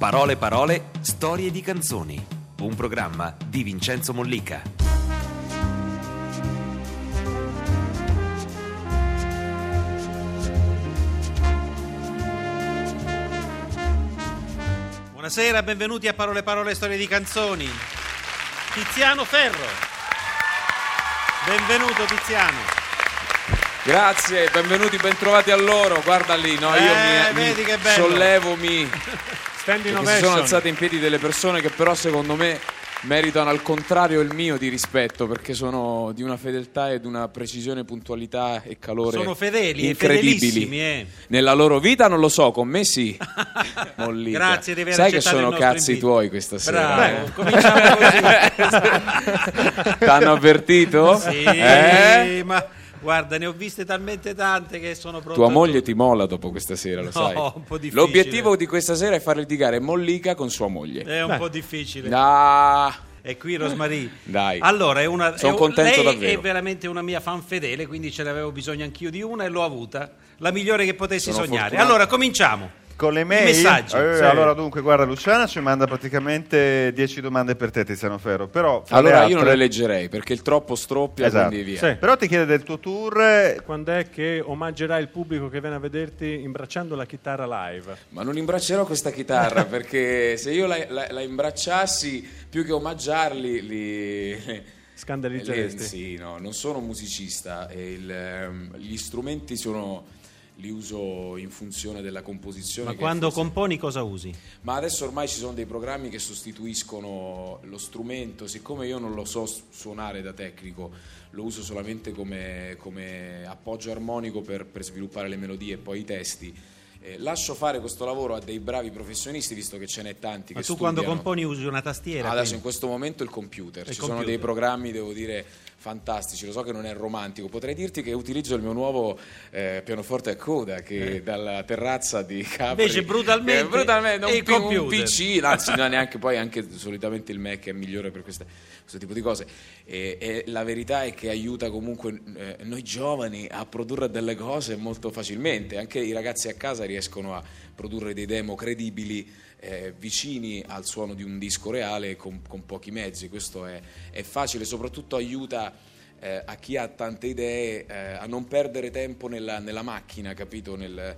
Parole parole, storie di canzoni. Un programma di Vincenzo Mollica. Buonasera, benvenuti a Parole Parole Storie di Canzoni. Tiziano Ferro. Benvenuto Tiziano. Grazie, benvenuti, bentrovati a loro. Guarda lì, no, io Eh, mi, vedi mi che bello. sollevo, mi si sono alzate in piedi delle persone che però secondo me meritano al contrario il mio di rispetto perché sono di una fedeltà e di una precisione, puntualità e calore Sono fedeli incredibili. eh. Nella loro vita non lo so, con me sì. Mollica. Grazie di aver Sai che sono cazzi invito. tuoi questa sera. Bravo, eh? cominciamo così. T'hanno avvertito? Sì, Eh? ma guarda, ne ho viste talmente tante che sono pronto. Tua moglie ti mola dopo questa sera, lo No, sai. un po' difficile. L'obiettivo di questa sera è far litigare Mollica con sua moglie. È un Beh. po' difficile. Ah, E qui Rosmarie. Dai. Allora, è una, Sono è un- contento lei davvero. è veramente una mia fan fedele, quindi ce l'avevo bisogno anch'io di una e l'ho avuta. La migliore che potessi Sono sognare. fortunato. Allora, cominciamo. Con le I mail? messaggi. Eh, Sì. Allora dunque, guarda, Luciana ci manda praticamente 10 domande per te, Tiziano Ferro. Però, allora le io non le altre- leggerei perché il troppo stroppia Esatto. quindi via. Sì. Però ti chiede del tuo tour. Quando è che omaggerai il pubblico che viene a vederti imbracciando la chitarra live? Ma non imbraccerò questa chitarra perché se io la, la- la imbracciassi più che omaggiarli li... Scandalizzeresti? li- sì, no, non sono musicista e il, ehm, gli strumenti sono li uso in funzione della composizione Ma quando componi cosa usi? Ma adesso ormai ci sono dei programmi che sostituiscono lo strumento, siccome io non lo so suonare da tecnico, lo uso solamente come, come appoggio armonico per, per sviluppare le melodie e poi i testi. eh, lascio fare questo lavoro a dei bravi professionisti, visto che ce n'è tanti Ma tu quando studiano. componi usi una tastiera? Adesso in quindi. questo momento il computer, Il ci sono computer. dei programmi, devo dire, fantastici, lo so che non è romantico, potrei dirti che utilizzo il mio nuovo eh, pianoforte a coda che dalla terrazza di Capri Invece brutalmente eh, brutalmente un, pi- un. PC, anzi no, neanche poi anche solitamente il Mac è migliore per queste- questo tipo di cose e, e la verità è che aiuta comunque eh, noi giovani a produrre delle cose molto facilmente, anche i ragazzi a casa riescono a produrre dei demo credibili eh, vicini al suono di un disco reale con, con pochi mezzi, questo è, è facile, soprattutto aiuta eh, a chi ha tante idee eh, a non perdere tempo nella, nella macchina, capito? Nel,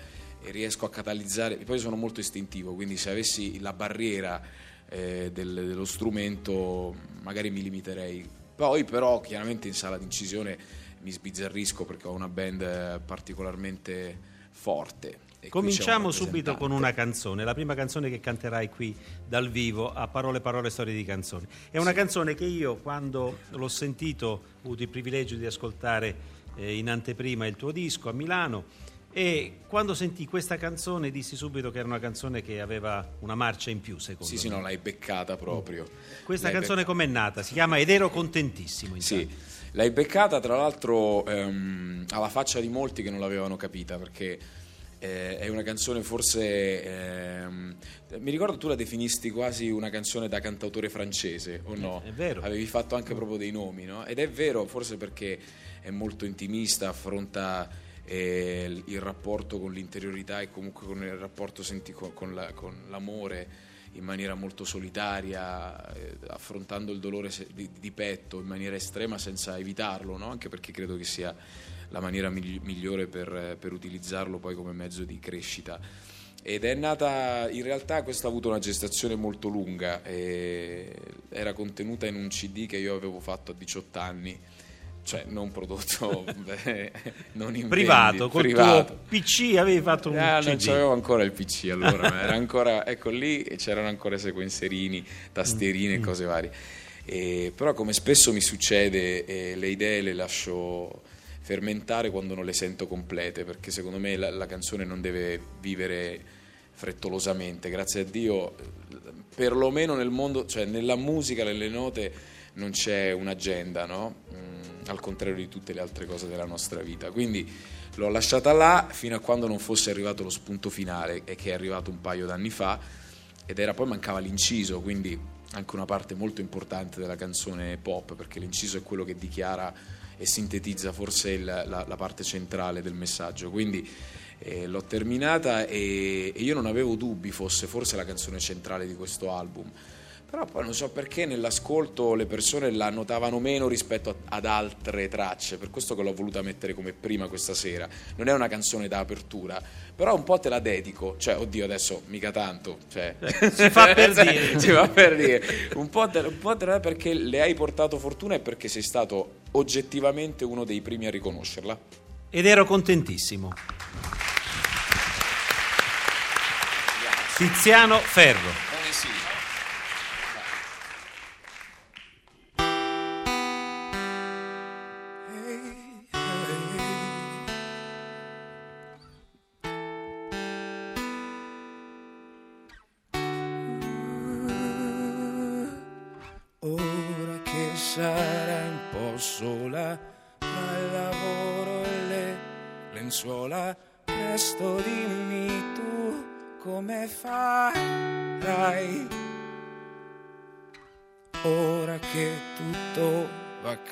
riesco a catalizzare, poi sono molto istintivo, quindi se avessi la barriera eh, del- dello strumento magari mi limiterei. Poi però chiaramente in sala d'incisione mi sbizzarrisco perché ho una band particolarmente forte. E Cominciamo subito con una canzone, la prima canzone che canterai qui dal vivo a Parole Parole Storie di Canzoni. È una canzone che io quando l'ho sentito ho avuto il privilegio di ascoltare eh, in anteprima il tuo disco a Milano e quando sentì questa canzone dissi subito che era una canzone che aveva una marcia in più secondo Sì, me. sì, no, l'hai beccata proprio. Questa L'hai canzone com'è nata? Si chiama Ed ero contentissimo. Sì, intanto. l'hai beccata tra l'altro ehm, alla faccia di molti che non l'avevano capita perché eh, è una canzone forse... ehm, mi ricordo tu la definisti quasi una canzone da cantautore francese, o no? è vero. Avevi fatto anche proprio dei nomi, no? Ed è vero, forse perché è molto intimista, affronta eh, il- rapporto con l'interiorità e comunque con il rapporto senti, con, la- con l'amore in maniera molto solitaria, eh, affrontando il dolore di, di petto in maniera estrema senza evitarlo, no? anche perché credo che sia la maniera migli- migliore per, per utilizzarlo poi come mezzo di crescita. Ed è nata, in realtà questa ha avuto una gestazione molto lunga, era contenuta in un CD che io avevo fatto a 18 anni, cioè non prodotto, beh, non in Privato, col privato. tuo PC avevi fatto un Ah, non CD. c'avevo ancora il PC allora, era ancora, ecco lì c'erano ancora sequenzerini, tastierine e Mm. cose varie. E, però come spesso mi succede, eh, le idee le lascio fermentare quando non le sento complete, perché secondo me la, la canzone non deve vivere frettolosamente, grazie a Dio, perlomeno nel mondo, cioè nella musica, nelle note non c'è un'agenda, no? Mm, al contrario di tutte le altre cose della nostra vita. Quindi l'ho lasciata là fino a quando non fosse arrivato lo spunto finale, e che è arrivato un paio d'anni fa, ed era poi mancava l'inciso, quindi anche una parte molto importante della canzone pop, perché l'inciso è quello che dichiara e sintetizza forse il- la, la parte centrale del messaggio. Quindi E l'ho terminata e, e io non avevo dubbi fosse forse la canzone centrale di questo album. Però poi non so perché nell'ascolto le persone la notavano meno rispetto ad altre tracce, per questo che l'ho voluta mettere come prima questa sera. Non è una canzone da apertura, però un po' te la dedico, cioè oddio adesso mica tanto, cioè, si fa per Cioè, dire. si fa per dire. Un po', te, un po' te la perché le hai portato fortuna e perché sei stato oggettivamente uno dei primi a riconoscerla. Ed ero contentissimo. Tiziano Ferro.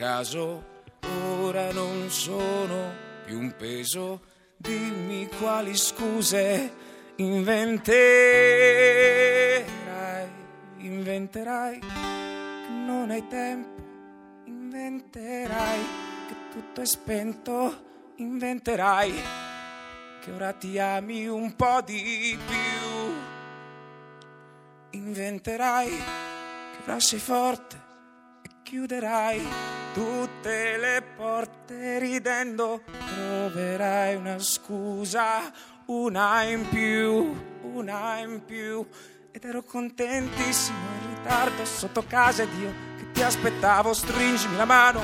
Caso, ora non sono più un peso, dimmi quali scuse inventerai, inventerai che non hai tempo, inventerai che tutto è spento, inventerai che ora ti ami un po' di più, inventerai che ora sei forte e chiuderai tutte le porte ridendo, troverai una scusa, una in più, una in più. Ed ero contentissimo ritardo sotto casa ed io che ti aspettavo, stringimi la mano,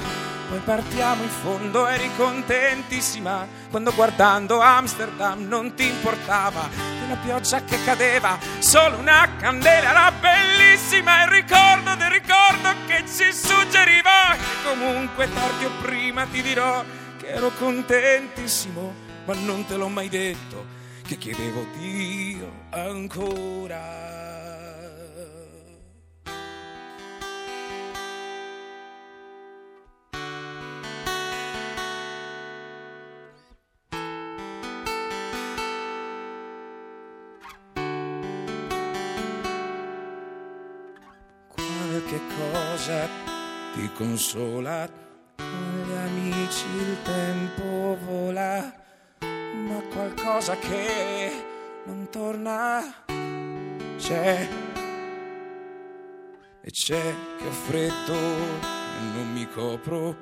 poi partiamo in fondo, eri contentissima quando guardando Amsterdam non ti importava. Della pioggia che cadeva, solo una candela era bellissima il ricordo del ricordo che ci suggeriva. Comunque tardi o prima ti dirò che ero contentissimo, ma non te l'ho mai detto che chiedevo Dio ancora. Cosa ti consola, con gli amici il tempo vola, ma qualcosa che non torna. C'è. E c'è che ho freddo e non mi copro,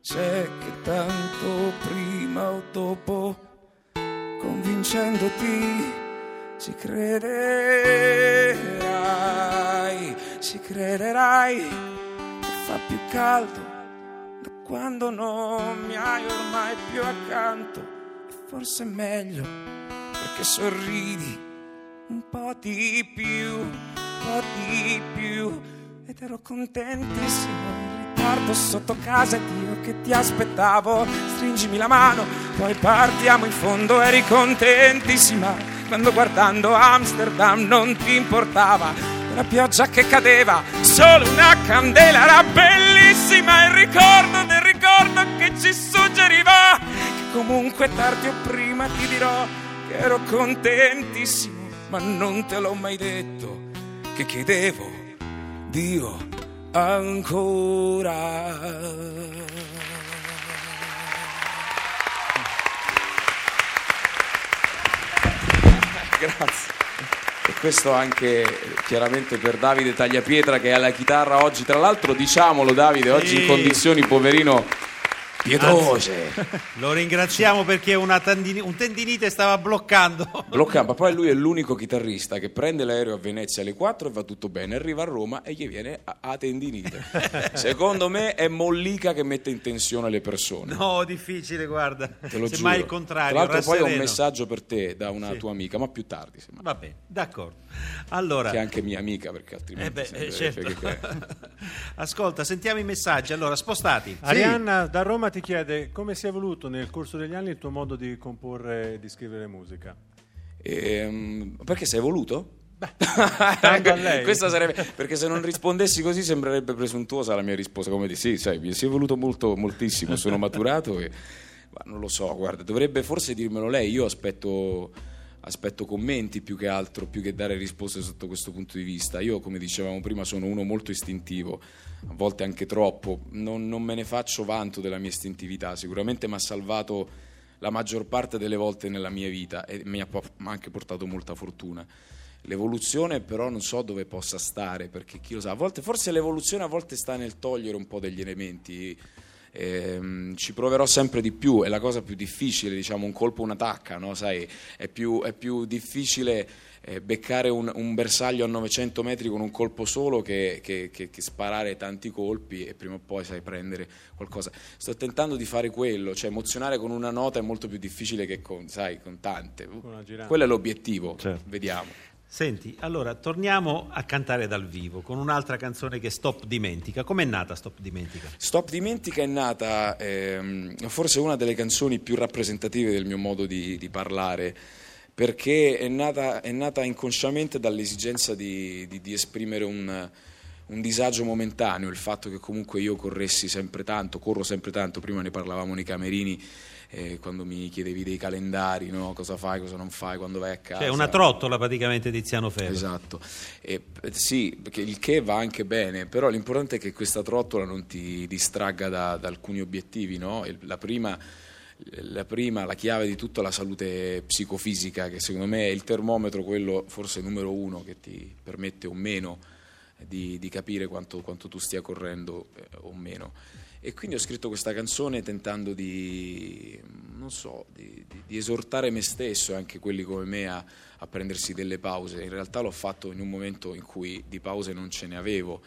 c'è che tanto prima o dopo, convincendoti, ci crederai, ci crederai fa più caldo da quando non mi hai ormai più accanto. E forse è meglio perché sorridi un po' di più, un po' di più. Ed ero contentissimo in ritardo sotto casa ed io che ti aspettavo. Stringimi la mano, poi partiamo in fondo. Eri contentissima quando guardando Amsterdam non ti importava la pioggia che cadeva, solo una candela era bellissima. Il ricordo del ricordo che ci suggeriva che comunque tardi o prima ti dirò che ero contentissimo, ma non te l'ho mai detto che chiedevo Dio ancora. Grazie. E questo anche chiaramente per Davide Tagliapietra che è alla chitarra oggi. Tra l'altro, diciamolo, Davide, oggi in condizioni poverino pietose. Lo ringraziamo perché una tendini- un tendinite stava bloccando. Blocca, ma poi lui è l'unico chitarrista che prende l'aereo a Venezia alle 4 e va tutto bene, arriva a Roma e gli viene a, a tendinite. Secondo me è Mollica che mette in tensione le persone. No, difficile, guarda. Te lo Semmai giuro. il contrario. Tra l'altro, poi ho un messaggio per te da una Sì. tua amica, ma più tardi, semmai. Va bene, d'accordo. Allora, che è anche mia amica, perché eh altrimenti beh, eh, certo. Ascolta, sentiamo i messaggi. Allora, spostati. Arianna da Roma ti chiede come si è evoluto nel corso degli anni il tuo modo di comporre e di scrivere musica. Ehm, perché sei voluto? stando a lei. Questa sarebbe perché se non rispondessi così sembrerebbe presuntuosa la mia risposta. Come di sì, sai, mi si è voluto molto, moltissimo. Sono maturato e Ma non lo so, guarda, dovrebbe forse dirmelo lei, io aspetto, aspetto commenti più che altro, più che dare risposte sotto questo punto di vista. Io, come dicevamo prima, sono uno molto istintivo, a volte anche troppo, non, non me ne faccio vanto della mia istintività, sicuramente mi ha salvato la maggior parte delle volte nella mia vita e mi ha anche portato molta fortuna. L'evoluzione però non so dove possa stare, perché chi lo sa, a volte, forse l'evoluzione a volte sta nel togliere un po' degli elementi, ehm, ci proverò sempre di più, è la cosa più difficile, diciamo un colpo, una tacca, no? Sai, è, più, è più difficile eh, beccare un, un, bersaglio a 900 metri con un colpo solo che, che, che, che, sparare tanti colpi e prima o poi sai prendere qualcosa. Sto tentando di fare quello, cioè emozionare con una nota è molto più difficile che con, sai, con tante. Quello è l'obiettivo, certo. vediamo. Senti, allora torniamo a cantare dal vivo con un'altra canzone che è Stop Dimentica. Com'è nata Stop Dimentica? Stop Dimentica è nata ehm, forse una delle canzoni più rappresentative del mio modo di, di parlare perché è nata, è nata, inconsciamente dall'esigenza di, di, di esprimere un, un, disagio momentaneo, il fatto che comunque io corressi sempre tanto, corro sempre tanto, prima ne parlavamo nei camerini, eh, quando mi chiedevi dei calendari, no? cosa fai, cosa non fai, quando vai a casa. Cioè una trottola praticamente Tiziano Ferro. Esatto, e, sì, il che va anche bene, però l'importante è che questa trottola non ti distragga da, da alcuni obiettivi, no? La prima la prima, la chiave di tutto è la salute psicofisica, che secondo me è il termometro, quello forse numero uno, che ti permette o meno di, di capire quanto, quanto, tu stia correndo eh, o meno. E quindi ho scritto questa canzone tentando di, so, di, di esortare me stesso e anche quelli come me a, a prendersi delle pause. In realtà l'ho fatto in un momento in cui di pause non ce ne avevo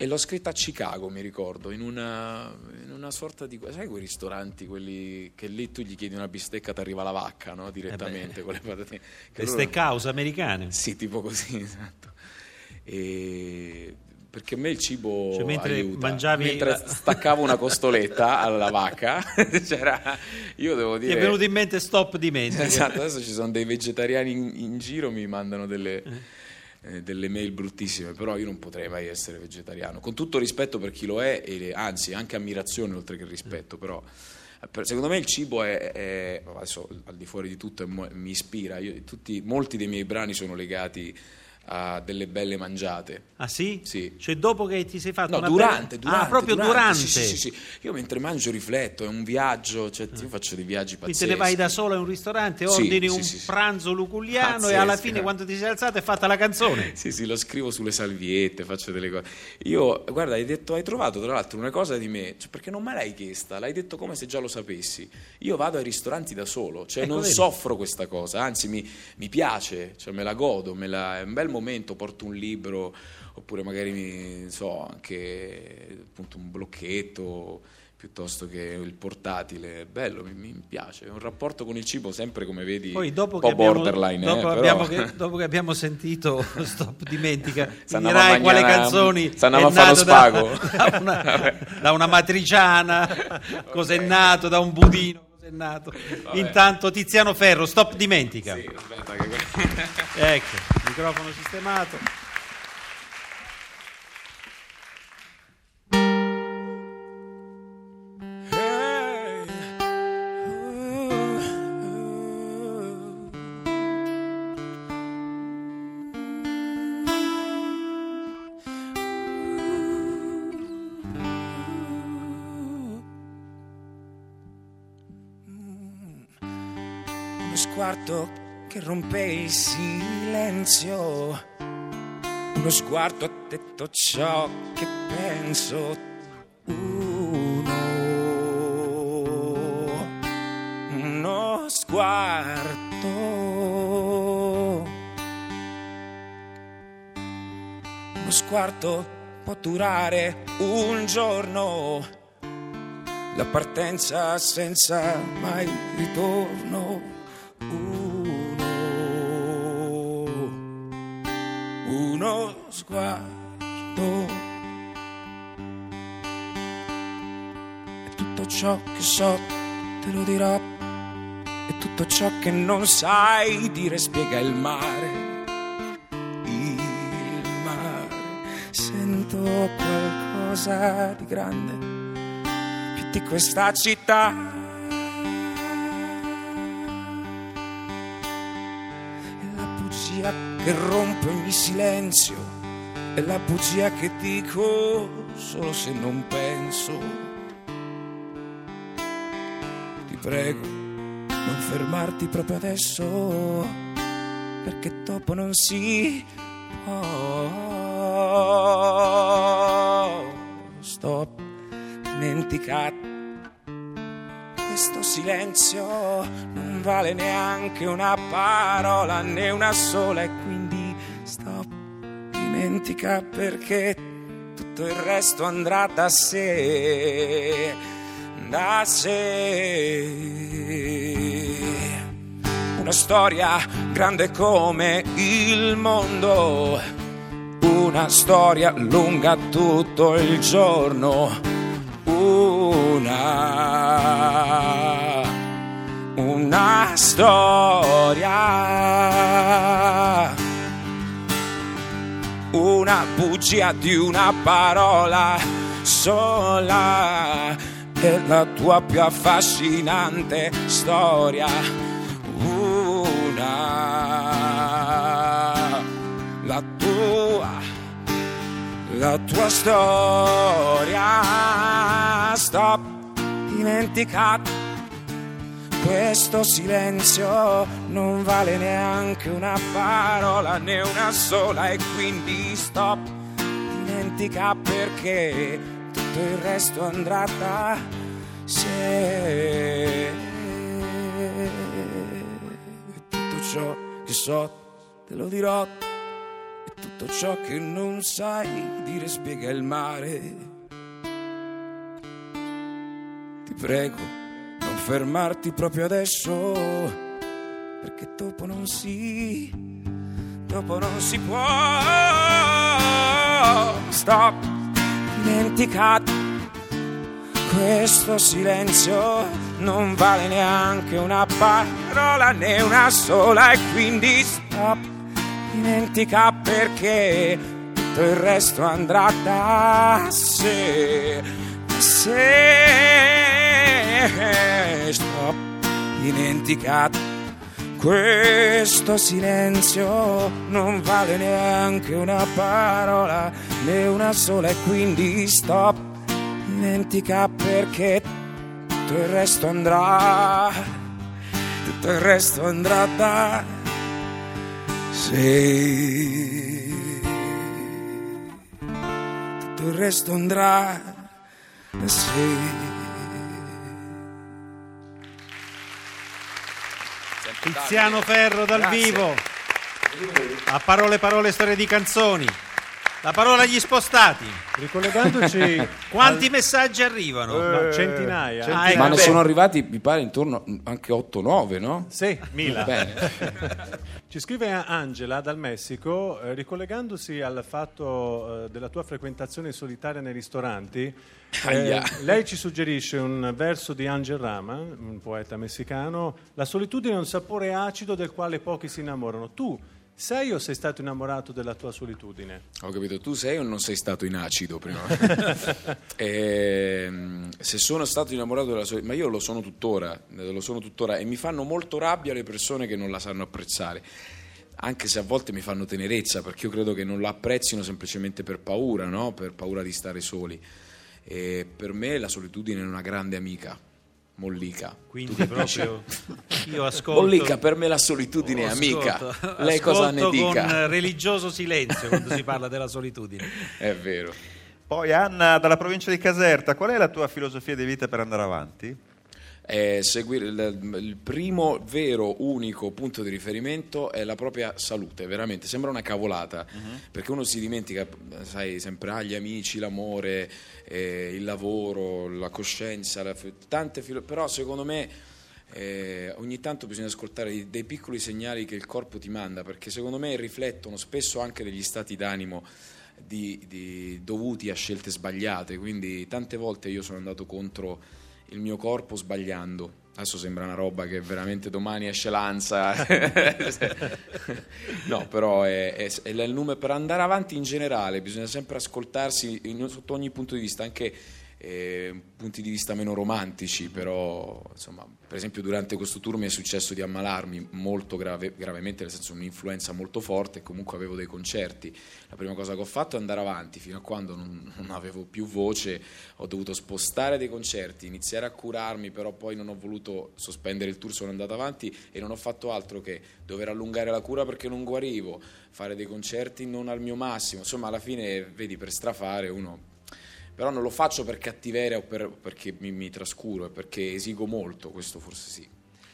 e l'ho scritta a Chicago, mi ricordo, in una, in una, sorta di... Sai quei ristoranti, quelli che lì tu gli chiedi una bistecca, ti arriva la vacca, no? Direttamente, eh con le patatine. Le steakhouse americane. Sì, tipo così, esatto. E... Perché a me il cibo cioè, mentre aiuta. Mangiavi mentre staccavo una costoletta alla vacca, c'era... io devo dire... Ti è venuto in mente stop dimentica. Esatto, adesso ci sono dei vegetariani in, in giro, mi mandano delle... Eh eh, delle mail bruttissime, però io non potrei mai essere vegetariano, con tutto rispetto per chi lo è, e anzi anche ammirazione oltre che rispetto, però eh, secondo me il cibo è, è adesso al di fuori di tutto mi ispira, io, tutti, molti dei miei brani sono legati a delle belle mangiate. Ah sì? Sì. Cioè dopo che ti sei fatto no, durante, bella... durante, Ah, proprio durante. durante? Sì, sì, sì, Io mentre mangio rifletto, è un viaggio, cioè io faccio dei viaggi pazzeschi. Quindi te ne vai da solo a un ristorante, ordini un pranzo luculliano Pazzesco. e alla fine quando ti sei alzato è fatta la canzone. Sì, sì, lo scrivo sulle salviette, faccio delle cose. Io, guarda, hai detto, hai trovato tra l'altro una cosa di me, cioè, perché non me l'hai chiesta, l'hai detto come se già lo sapessi. Io vado ai ristoranti da solo, cioè Ecco, non vedi. soffro questa cosa, anzi mi, mi piace, cioè me la godo, me la- è un bel momento, porto un libro, oppure magari mi non so, anche appunto un blocchetto piuttosto che il portatile, è bello, mi, mi piace, è un rapporto con il cibo sempre come vedi Poi dopo che, abbiamo, borderline, dopo, eh, abbiamo che, dopo che abbiamo sentito Stop Dimentica, dirai quale canzoni se andiamo è a fare lo nato da, spago. da una, da una matriciana, cos'è nato, da un budino, nato. Intanto Tiziano Ferro, Stop Dimentica. Sì, aspetta che... Ecco, microfono sistemato. Sguardo che rompe il silenzio, uno sguardo ha detto ciò che penso, uno, uno sguardo, uno sguardo può durare un giorno. La partenza senza mai ritorno. sguardo. E tutto ciò che so te lo dirò. E tutto ciò che non sai dire spiega il mare. Il mare. Sento qualcosa di grande, più di questa città. e la poesia che rompe ogni silenzio è la bugia che dico solo se non penso. Ti prego, non fermarti proprio adesso, perché dopo non si può. Sto dimenticato questo silenzio non vale neanche una parola, né una sola, e quindi stop, dimentica perché tutto il resto andrà da sé, da sé. Una storia grande come il mondo, una storia lunga tutto il giorno una, una storia, una bugia di una parola sola è la tua più affascinante storia. Una, la tua la tua storia. Stop, dimenticato. Questo silenzio non vale neanche una parola, né una sola, e quindi stop, dimentica perché tutto il resto andrà da sé. Tutto ciò che so te lo dirò tutto ciò che non sai dire spiega il mare. Ti prego, fermarti proprio adesso, perché dopo non si, dopo non si può. Stop, dimenticato, questo silenzio non vale neanche una parola né una sola e quindi stop dimentica perché tutto il resto andrà da sé, da sé. Stop, dimenticato. Questo silenzio non vale neanche una parola, né una sola, e quindi stop, dimentica perché tutto il resto andrà, tutto il resto andrà da sei. Tutto il resto andrà da sé. Tiziano Ferro dal Grazie. vivo. A parole parole storie di canzoni. La parola agli spostati. Ricollegandoci Quanti al- messaggi arrivano? no, centinaia. Ah, Ma ecco. ne Beh. sono arrivati, mi pare, intorno anche 8-9, no? Sì, mila. Bene. Ci scrive Angela dal Messico, eh, ricollegandosi al fatto eh, della tua frequentazione solitaria nei ristoranti, eh, lei ci suggerisce un verso di Angel Rama, un poeta messicano, la solitudine è un sapore acido del quale pochi si innamorano. Tu sei o sei stato innamorato della tua solitudine? Ho capito, tu sei o non sei stato in acido prima? Ehm, se sono stato innamorato della sua... Ma io lo sono tuttora, eh, lo sono tuttora e mi fanno molto rabbia le persone che non la sanno apprezzare. Anche se a volte mi fanno tenerezza, perché io credo che non la apprezzino semplicemente per paura, no? Per paura di stare soli. E per me la solitudine è una grande amica, mollica. Quindi Tu proprio io ascolto. Mollica, per me la solitudine è amica. ascolto- Lei cosa ne ascolto dica? con religioso silenzio quando si parla della solitudine. È vero. Poi Anna dalla provincia di Caserta, qual è la tua filosofia di vita per andare avanti? È seguire il, il primo vero unico punto di riferimento è la propria salute veramente sembra una cavolata. Perché uno si dimentica sai sempre ah, gli amici l'amore eh, il lavoro la coscienza la, tante filo- però secondo me eh, ogni tanto bisogna ascoltare dei, dei piccoli segnali che il corpo ti manda perché secondo me riflettono spesso anche degli stati d'animo di- di- dovuti a scelte sbagliate. Quindi tante volte io sono andato contro il mio corpo sbagliando. Adesso sembra una roba che veramente domani esce l'ansa. no, però è, è- è il numero per andare avanti in generale, bisogna sempre ascoltarsi in- sotto ogni punto di vista, anche eh, punti di vista meno romantici, però insomma, per esempio durante questo tour mi è successo di ammalarmi molto grave- gravemente, nel senso un'influenza molto forte, comunque avevo dei concerti. La prima cosa che ho fatto è andare avanti, fino a quando non, non avevo più voce, ho dovuto spostare dei concerti, iniziare a curarmi, però poi non ho voluto sospendere il tour, sono andato avanti e non ho fatto altro che dover allungare la cura perché non guarivo, fare dei concerti non al mio massimo, insomma alla fine vedi per strafare uno però non lo faccio per cattiveria o per- perché mi, mi trascuro, è perché esigo molto, questo forse sì.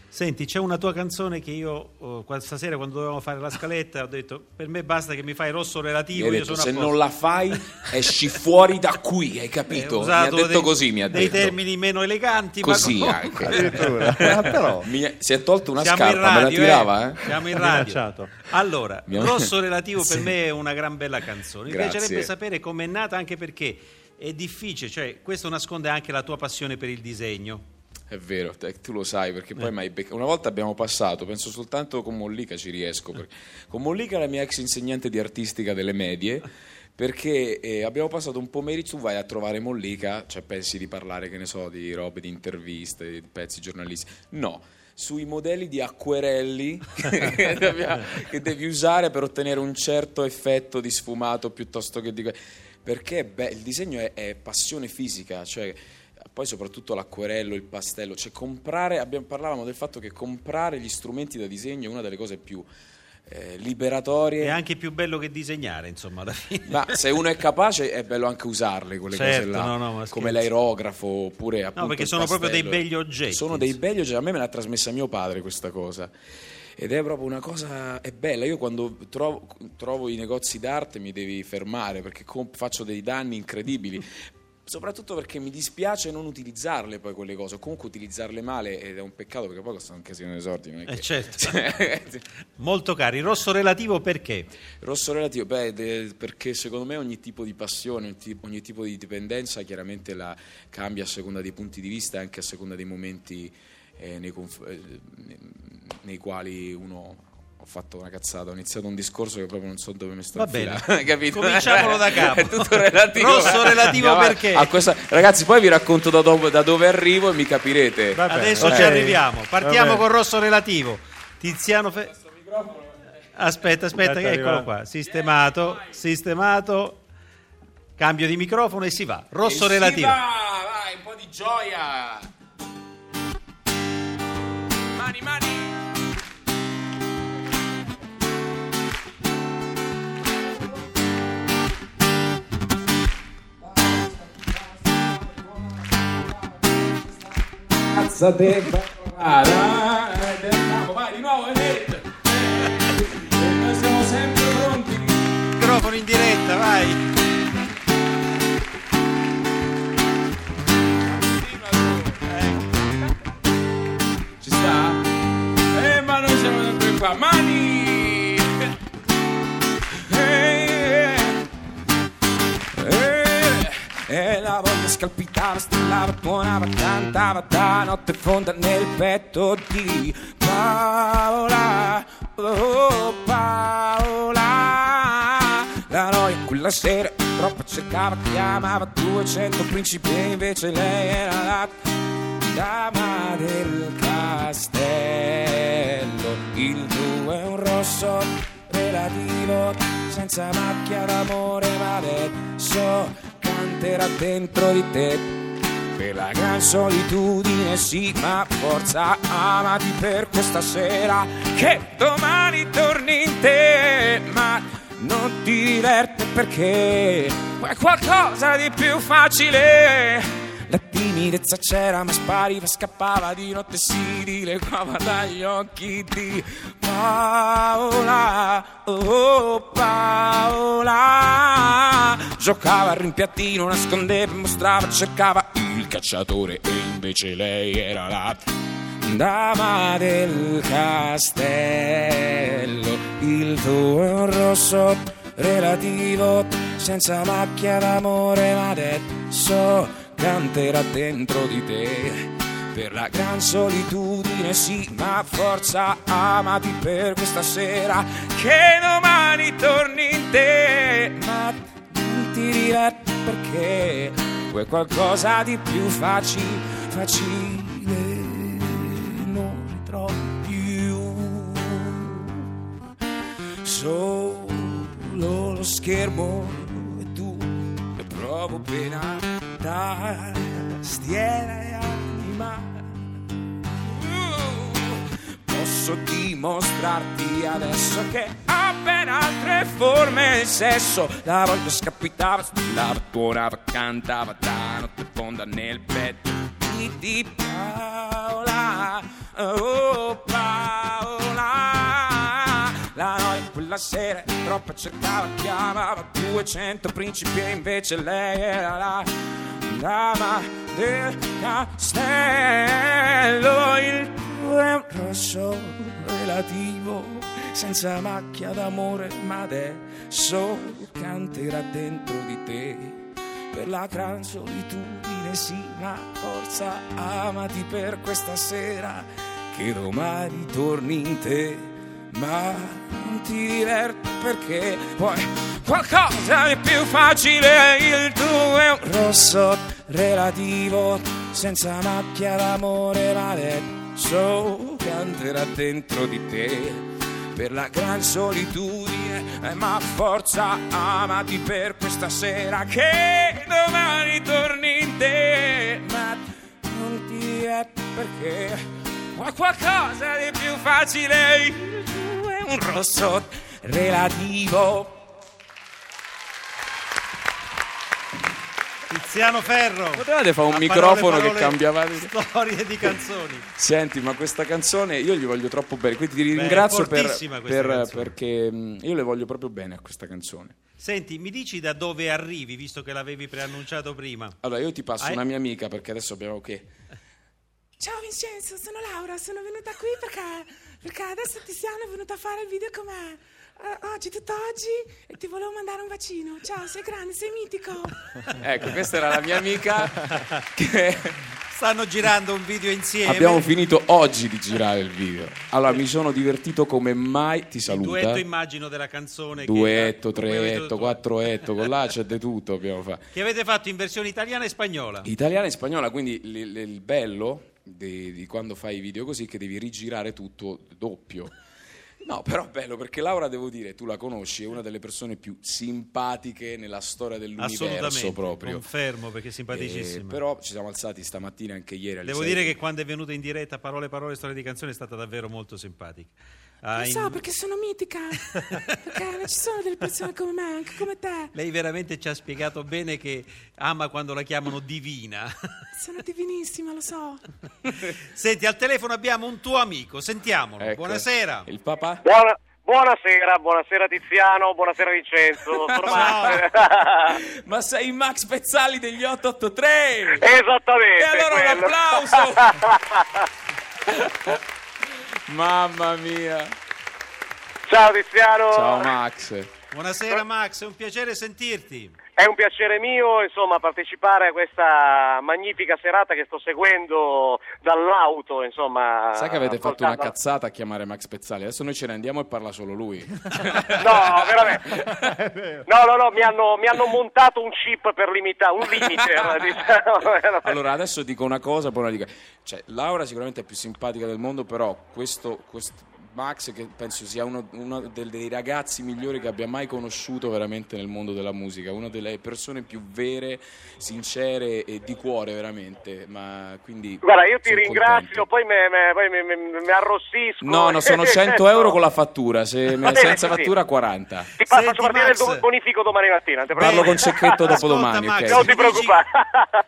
Senti, c'è una tua canzone che io oh, stasera quando dovevamo fare la scaletta ho detto per me basta che mi fai rosso relativo, detto, se posto." non la fai esci fuori da qui, hai Eh, capito? ho Mi ha detto dei- così, mi ha dei detto. termini meno eleganti, Così ma anche. Addirittura. Ah, però. Mi- si è tolto una Siamo scarpa, me la radio, tirava, eh? Siamo in radio. Allora, Rosso Relativo per Sì. me è una gran bella canzone. Mi Grazie. piacerebbe sapere com'è nata, anche perché è difficile, cioè questo nasconde anche la tua passione per il disegno. È vero, te- tu lo sai perché Eh. poi m'hai becca- una volta abbiamo passato, penso soltanto con Mollica ci riesco. perché- Con Mollica, la mia ex insegnante di artistica delle medie, perché eh, abbiamo passato un pomeriggio, tu vai a trovare Mollica, cioè pensi di parlare, che ne so, di robe, di interviste, di pezzi giornalistici. No, sui modelli di acquerelli che, devi, che devi usare per ottenere un certo effetto di sfumato piuttosto che di... Perché beh, il disegno è, è passione fisica, cioè poi soprattutto l'acquerello, il pastello, cioè comprare, abbiamo, parlavamo del fatto che comprare gli strumenti da disegno è una delle cose più eh, liberatorie. È anche più bello che disegnare, insomma, alla fine. Ma se uno è capace è bello anche usarle quelle Certo, cose là, no, no, come l'aerografo oppure appunto perché il sono proprio dei pastello. begli oggetti, Sono dei begli oggetti, a me me l'ha trasmessa mio padre questa cosa. Ed è proprio una cosa, è bella, io quando trovo, trovo i negozi d'arte mi devi fermare perché comp- faccio dei danni incredibili, soprattutto perché mi dispiace non utilizzarle poi quelle cose, o comunque utilizzarle male ed è un peccato perché poi costano un casino di soldi. Non è Eh, che- certo. Molto cari. Rosso relativo perché? Rosso relativo, beh, de- perché secondo me ogni tipo di passione, ogni tipo, ogni tipo di dipendenza chiaramente la cambia a seconda dei punti di vista e anche a seconda dei momenti eh, nei, conf- eh, nei quali uno ho fatto una cazzata, ho iniziato un discorso che proprio non so dove mi sto Va bene. capito? Cominciamolo da capo. È tutto relativo. Rosso relativo a- perché? a questa- Ragazzi, poi vi racconto da dove, da dove arrivo e mi capirete. Va bene, Adesso ok. ci arriviamo. Partiamo con rosso relativo. Tiziano Fe- Aspetta, aspetta, Aspetta, che eccolo qua. Sistemato, sistemato. Cambio di microfono e si va. Rosso E si relativo. va, vai, un po' di gioia. Mani, mani. Cazza te vai di nuovo Enrico. E noi siamo sempre pronti Microfono in diretta, vai. Siamo sempre qua. Mani! Eh, eh, E la voglia scalpitava, strillava, tuonava, cantava da notte fonda nel petto di Paola. Oh, Paola. La noia quella sera troppo cercava, chiamava 200 principi e invece lei era la dama del castello. Il blu è un rosso relativo, senza macchia d'amore, ma adesso canterà dentro di te. Per la gran solitudine sì, ma forza amati per questa sera che domani torni in te, ma non ti diverte perché è qualcosa di più facile. La timidezza c'era ma spariva, scappava di notte si dileguava dagli occhi di Paola, oh Paola. Giocava al rimpiattino, nascondeva, mostrava, cercava il cacciatore e invece lei era la dama del castello. Il tuo è un rosso relativo, senza macchia d'amore, ma adesso canterà dentro di te. Per la gran solitudine sì, ma forza amati per questa sera Che domani torni in te. Ma non ti diverti perché Vuoi qualcosa di più facile, facile, non ritrovi più. Solo lo schermo e tu e provo pena tastiera e anima Uh, posso dimostrarti adesso che ho ben altre forme. Di sesso la voglio scappitava, stillava, tuonava, cantava da notte fonda nel petto di Paola. Oh quella sera troppo cercava, chiamava 200 principi e invece lei era la dama del castello. Il tuo è rosso relativo, senza macchia d'amore, ma adesso canterà dentro di te. Per la gran solitudine, sì, ma forza, amati per questa sera, che domani torni in te ma non ti diverti perché poi qualcosa di più facile? Il tuo è un rosso relativo senza macchia d'amore ma adesso canterà dentro di te. Per la gran solitudine eh, ma forza amati per questa sera che domani torni in te. Ma non ti diverti perché ma qualcosa di più facile il è un rosso relativo Tiziano Ferro. Potevate fare un microfono parole, che cambiava di- Storie di canzoni. Senti, ma questa canzone io gli voglio troppo bene, quindi ti Beh, ringrazio per, questa per- canzone. perché io le voglio proprio bene a questa canzone. Senti, mi dici da dove arrivi, visto che l'avevi preannunciato prima? Allora, io ti passo Ah, una mia amica perché adesso abbiamo che Ciao Vincenzo, sono Laura, sono venuta qui perché, perché adesso Tiziano è venuto a fare il video con me. Eh, oggi, tutto oggi, e ti volevo mandare un bacino. Ciao, sei grande, sei mitico. Ecco, questa era la mia amica che Stanno girando un video insieme. abbiamo finito oggi di girare il video. Allora, mi sono divertito come mai, ti Il saluta. duetto immagino della canzone. che- Duetto, avete treetto, quattroetto, con là c'è di tutto abbiamo fatto. Che avete fatto in versione italiana e spagnola. Italiana e spagnola, quindi l- l- il bello di, di quando fai i video così che devi rigirare tutto doppio. No, però bello perché Laura, devo dire, tu la conosci, è una delle persone più simpatiche nella storia dell'universo Assolutamente. proprio. Confermo perché è simpaticissima. Eh, però ci siamo alzati stamattina anche ieri Devo dire che quando è venuta in diretta Parole Parole Storie di Canzoni è stata davvero molto simpatica. Ha Lo so, in- perché sono mitica. Perché non ci sono delle persone come me, anche come te. Lei veramente ci ha spiegato bene che ama quando la chiamano divina. Sono divinissima, lo so. Senti, al telefono abbiamo un tuo amico, sentiamolo. Ecco. Buonasera. Il papà? Buona- buonasera, buonasera Tiziano, buonasera Vincenzo. Sono Max. Ma sei Max Pezzali degli 883! Esattamente. E allora un quello. applauso! Mamma mia! Ciao Tiziano. Ciao Max! Buonasera Max, è un piacere sentirti. È un piacere mio, insomma, partecipare a questa magnifica serata che sto seguendo dall'auto, insomma. Sai che avete fatto una cazzata a chiamare Max Pezzali? Adesso noi ce ne andiamo e parla solo lui. No, veramente. No, no, no, mi hanno, mi hanno montato un chip per limitare, un limiter. diciamo. Allora, adesso dico una cosa, poi la dico. Cioè, Laura sicuramente è più simpatica del mondo, però questo, questo Max, che penso sia uno, uno dei ragazzi migliori che abbia mai conosciuto veramente nel mondo della musica, una delle persone più vere, sincere e di cuore veramente. Ma quindi Guarda, io ti ringrazio, contento. poi mi, arrossisco. No, no, sono 100 euro con la fattura, se bene, senza sì, fattura 40. Ti faccio partire Max. il bonifico domani mattina. Parlo con Cecchetto Ascolta, dopodomani, Max, ok? Non ti mi dici- preoccupare.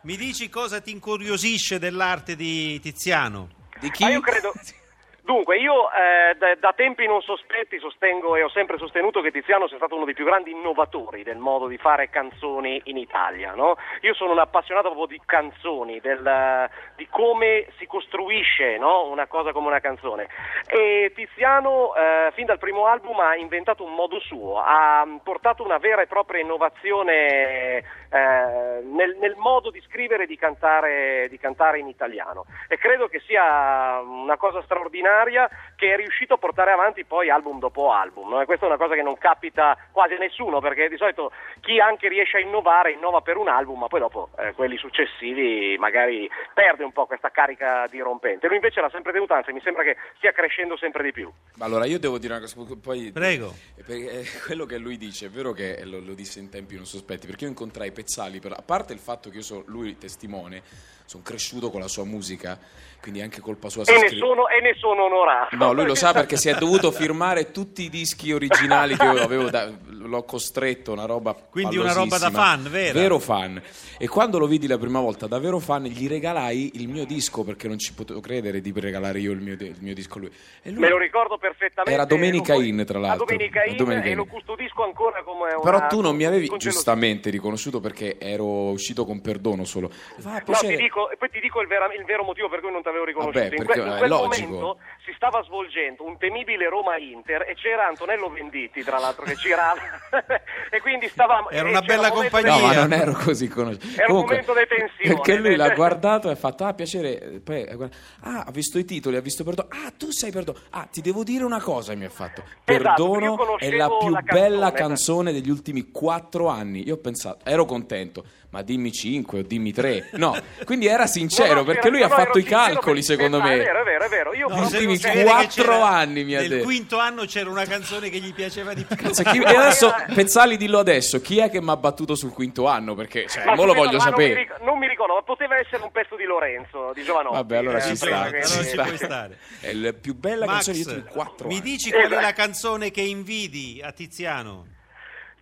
Mi dici cosa ti incuriosisce dell'arte di Tiziano? Di chi? Ma io credo. Dunque, io eh, da, da tempi non sospetti sostengo e ho sempre sostenuto che Tiziano sia stato uno dei più grandi innovatori del modo di fare canzoni in Italia. no? Io sono un appassionato proprio di canzoni, del- di come si costruisce no? una cosa come una canzone. E Tiziano, eh, fin dal primo album, ha inventato un modo suo, ha portato una vera e propria innovazione eh, nel, nel modo di scrivere e di cantare, di cantare in italiano. E credo che sia una cosa straordinaria straordinaria che è riuscito a portare avanti poi album dopo album. no? E questa è una cosa che non capita quasi a nessuno, perché di solito chi anche riesce a innovare innova per un album, ma poi dopo eh, quelli successivi magari perde un po' questa carica dirompente. Lui invece l'ha sempre tenuta, anzi mi sembra che stia crescendo sempre di più. Allora, io devo dire una cosa, poi... Prego. Eh, perché, eh, quello che lui dice, è vero che lo, lo disse in tempi non sospetti, perché io incontrai Pezzali, per- a parte il fatto che io sono lui testimone, sono cresciuto con la sua musica, quindi anche colpa sua E ne, scri- sono, e ne sono onorato. No, lui lo sa perché si è dovuto firmare tutti i dischi originali che io avevo, da- l'ho costretto, una roba Quindi una roba da fan, vera? Vero fan. E quando lo vidi la prima volta da vero fan gli regalai il mio disco perché non ci potevo credere di regalare io il mio, il mio disco a lui. Lui Me lo ricordo perfettamente. Era Domenica lo- In, tra l'altro. Domenica In, Domenica e In. lo custodisco ancora come una... Però tu non mi avevi giustamente riconosciuto perché ero uscito con perdono solo. Fa No, ti dico, e poi ti dico il, vera- il vero motivo per cui non ti avevo riconosciuto. Vabbè, in, perché in è quel logico. momento si stava svolgendo un temibile Roma-Inter e c'era Antonello Venditti, tra l'altro, che girava. e quindi stavamo... Era una bella compagnia. No, ma non ero così conosciuto. Era un momento di tensione. Perché lui l'ha guardato e ha fatto, ah, piacere. Poi, eh, ah, ha visto i titoli, ha visto perdono. Ah, tu sei perdono. Ah, ti devo dire una cosa, mi ha fatto. Esatto, Perdono è la più la bella canzone, canzone degli ultimi quattro anni. Io ho pensato, ero contento. Ma dimmi 5 o dimmi 3. No, quindi era sincero No, no, perché lui ha fatto i calcoli, perché- secondo eh, me. È vero, è vero, è vero. Io No, se ultimi che quattro anni, mi ha Nel detto. quinto anno c'era una canzone che gli piaceva di più. Cazzo, chi- e adesso Pezzali dillo adesso, chi è che mi ha battuto sul quinto anno? Perché cioè, Ma mo lo voglio ma non mi sapere. ric- Non mi ricordo, ma poteva essere un pezzo di Lorenzo, di Giovanotti. Vabbè, allora eh, ci sta. che- allora ci sta. stare. È la più bella Max, canzone degli ultimi quattro mi anni. dici qual è Esatto. la canzone che invidi a Tiziano?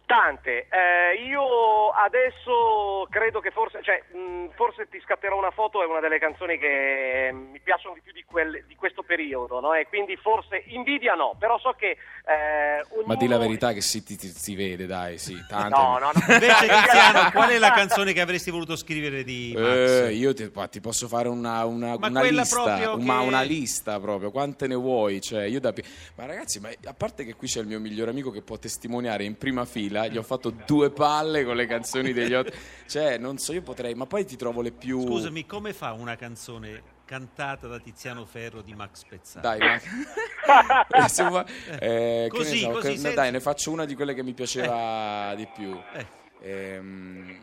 Tante, Eh, io adesso credo che forse, cioè, mh, forse ti scatterò una foto, è una delle canzoni che mm, mi piacciono di più di, quel- di questo periodo, no? E quindi forse invidia no, però so che... eh, Ma ognuno- di la verità che si, ti- ti- si vede, dai, sì, tante. No, no, no. Invece Tiziano, qual è la canzone che avresti voluto scrivere di Max? Eh, io ti, ma ti posso fare una, una, Ma una quella lista, proprio ma che- una lista proprio, quante ne vuoi? Cioè, io da ma ragazzi, ma a parte che qui c'è il mio migliore amico che può testimoniare in prima fila, gli ho fatto due palle con le canzoni degli otto. Cioè, non so, io potrei, ma poi ti trovo le più. Scusami, come fa una canzone cantata da Tiziano Ferro di Max Pezzali? Dai, ma... Eh, eh, Così, ne so, così, che- senza- dai, ne faccio una di quelle che mi piaceva di più. Eh. Ehm,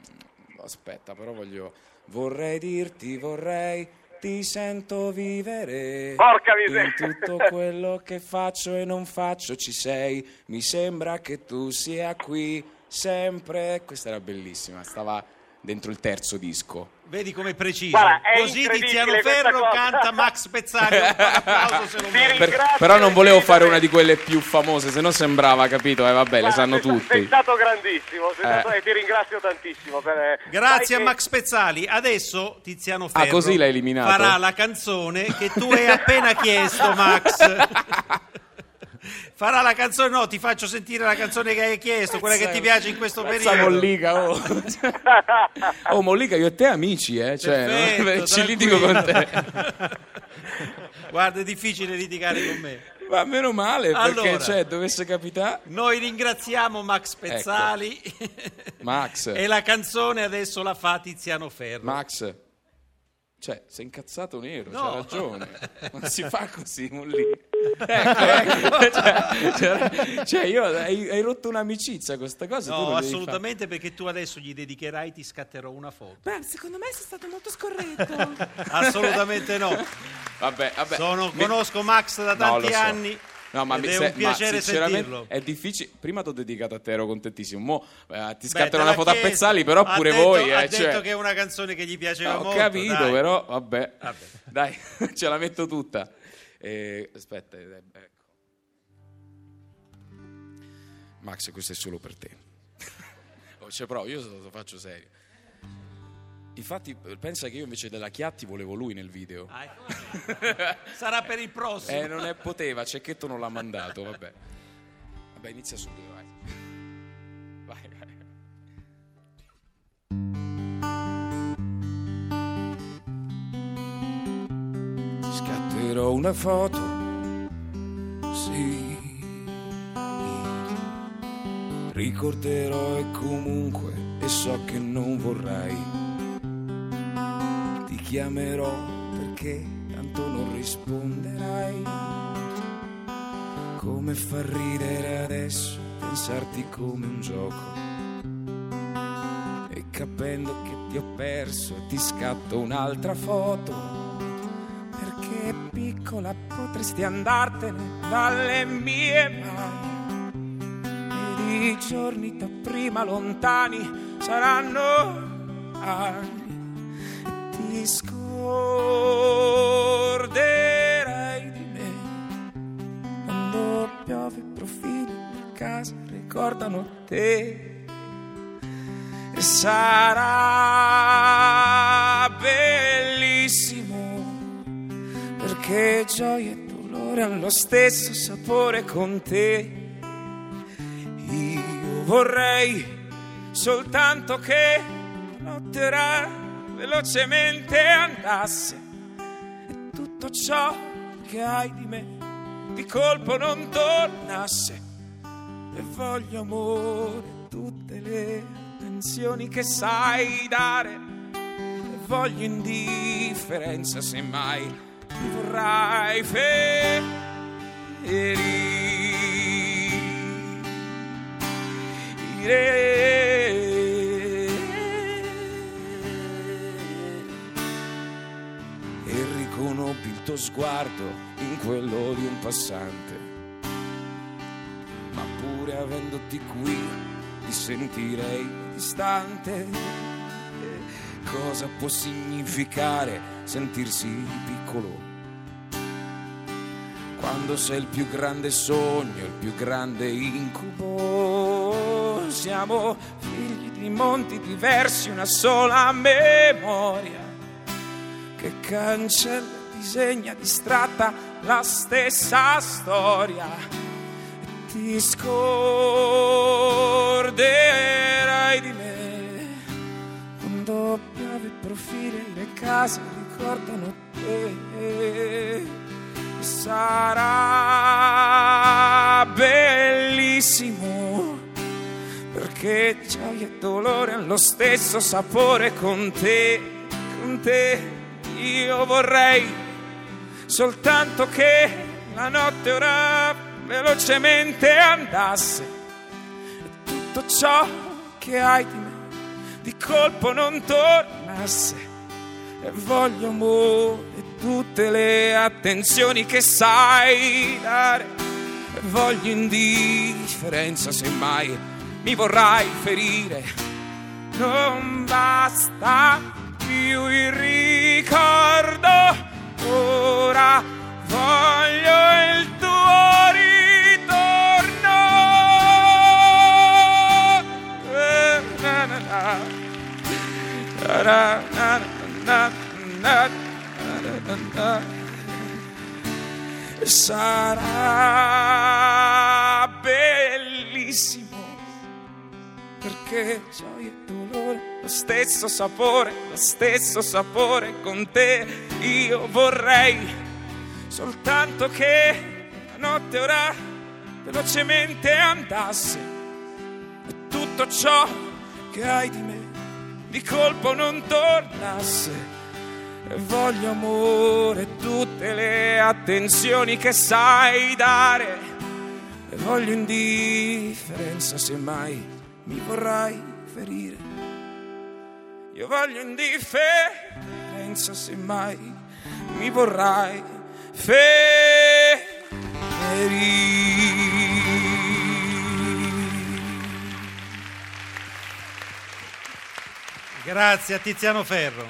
aspetta, però voglio. Vorrei dirti, vorrei. Ti sento vivere. Porca miseria. In tutto quello che faccio e non faccio ci sei. Mi sembra che tu sia qui sempre. Questa era bellissima, stava dentro il terzo disco. Vedi com'è preciso? Guarda, è Così Tiziano Ferro canta Max merita. Per- però non volevo fare una di quelle più famose, se no sembrava, capito? Eh, vabbè, le Guarda, sanno sei tutti. Sei stato grandissimo sei Eh. stato- e ti ringrazio tantissimo. Per, Grazie sai a che- Max Pezzali. Adesso Tiziano Ah, Ferro così l'hai eliminato? farà la canzone che tu hai appena chiesto, Max. Farà la canzone, no, ti faccio sentire la canzone che hai chiesto, quella che ti piace in questo Mazza periodo. Mollica, oh. oh, Mollica, io e te amici, eh? Cioè, Perfetto, no? ci litigo con te. Guarda, è difficile litigare con me. Ma meno male, perché Allora. cioè, dovesse capitare. Noi ringraziamo Max Pezzali Ecco. Max. e la canzone adesso la fa Tiziano Ferro. Max, cioè, sei incazzato nero, No. c'ha ragione. Non si fa così, Mollica. Ecco, ecco. Cioè, cioè, cioè, io hai, hai rotto un'amicizia questa cosa. No, assolutamente perché tu adesso gli dedicherai, ti scatterò una foto. Beh, secondo me sei stato molto scorretto. Assolutamente no. Vabbè, vabbè. Sono- conosco Max da No, tanti lo so. anni. No, ma ed mi- è se- un piacere ma sinceramente sentirlo. È difficile. Prima ti ho dedicato a te, ero contentissimo. Mo eh, ti Beh, scatterò te una foto a chiesto. Pezzali, però Ha pure detto- voi. Ha eh, detto cioè. che è una canzone che gli piaceva ho molto. capito, dai. però vabbè. Vabbè. Dai, ce la metto tutta. Eh, aspetta, eh, ecco. Max, questo è solo per te. Oh, cioè, però io lo faccio serio. Infatti, pensa che io invece della Chiatti volevo lui nel video. Ah, ecco. Sarà per il prossimo. Eh, non è poteva, Cecchetto non l'ha mandato, vabbè. Vabbè, inizia subito, vai. Vai, vai. Ti scatterò una foto, sì. Ricorderò e comunque, e so che non vorrai. Chiamerò perché tanto non risponderai. Come far ridere adesso pensarti come un gioco. E capendo che ti ho perso ti scatto un'altra foto. Perché piccola potresti andartene dalle mie mani. Ed i giorni da prima lontani saranno anni. Ti scorderai di me. Quando piove profili di casa ricordano te e sarà bellissimo perché gioia e dolore hanno lo stesso sapore con te. Io vorrei soltanto che ora velocemente andasse. E tutto ciò che hai di me di colpo non tornasse. E voglio amore tutte le attenzioni che sai dare. E voglio indifferenza se mai mi vorrai ferire tuo sguardo in quello di un passante ma pure avendoti qui ti sentirei distante. Cosa può significare sentirsi piccolo? Quando sei il più grande sogno, il più grande incubo. Siamo figli di monti diversi, una sola memoria che cancella, disegna distratta la stessa storia. Ti scorderai di me. Quando piove profili le case ricordano te. Sarà bellissimo perché gioia e dolore hanno lo stesso sapore con te con te. Io vorrei soltanto che la notte ora velocemente andasse. E tutto ciò che hai di me di colpo non tornasse. E voglio amore tutte le attenzioni che sai dare. E voglio indifferenza se mai mi vorrai ferire. Non basta più il ricordo ora voglio il tuo ritorno. Eh, na, sarà bellissimo perché gioia lo stesso sapore lo stesso sapore con te. Io vorrei soltanto che la notte ora velocemente andasse. E tutto ciò che hai di me di colpo non tornasse. E voglio amore tutte le attenzioni che sai dare. E voglio indifferenza se mai mi vorrai ferire io voglio indifferenza se mai mi vorrai ferire Grazie a Tiziano Ferro.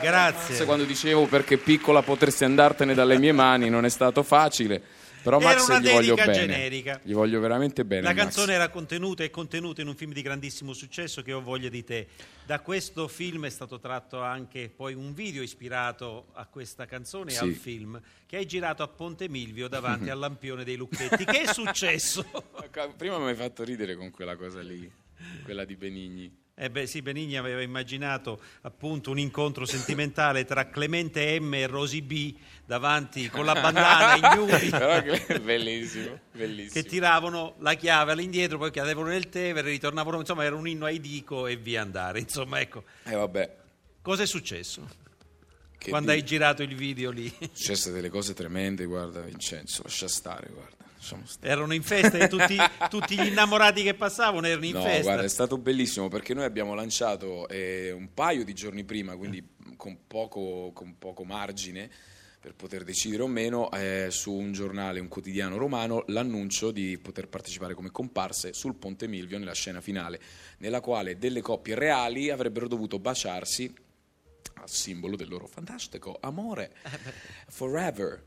Grazie. Quando dicevo perché piccola potresti andartene dalle mie mani non è stato facile, però Era Max una gli voglio dedica bene. generica. Gli voglio veramente bene. La Max. canzone era contenuta e contenuta in un film di grandissimo successo che ho voglia di te. Da questo film è stato tratto anche poi un video ispirato a questa canzone e Sì. al film che hai girato a Ponte Milvio davanti al lampione dei Lucchetti. che è successo? Prima mi hai fatto ridere con quella cosa lì, quella di Benigni. Eh beh sì, Benigni aveva immaginato appunto un incontro sentimentale tra Clemente M e Rosy B davanti con la bandana ignudi bellissimo, bellissimo. che tiravano la chiave all'indietro, poi cadevano nel Tevere, ritornavano, insomma era un inno ai dico e via andare. Insomma, ecco, Eh vabbè, cosa è successo? Che quando di- hai girato il video lì. Successe delle cose tremende, guarda Vincenzo, lascia stare, guarda. Stare. Erano in festa e tutti, tutti gli innamorati che passavano erano in No, festa. guarda, è stato bellissimo perché noi abbiamo lanciato eh, un paio di giorni prima, quindi con poco, con poco margine per poter decidere o meno, eh, su un giornale, un quotidiano romano, l'annuncio di poter partecipare come comparse sul Ponte Milvio nella scena finale, nella quale delle coppie reali avrebbero dovuto baciarsi a simbolo del loro fantastico amore forever.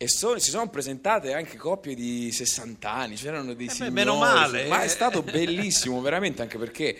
E so- si sono presentate anche coppie di 60 anni, c'erano dei beh, signori, meno male. ma è stato bellissimo veramente anche perché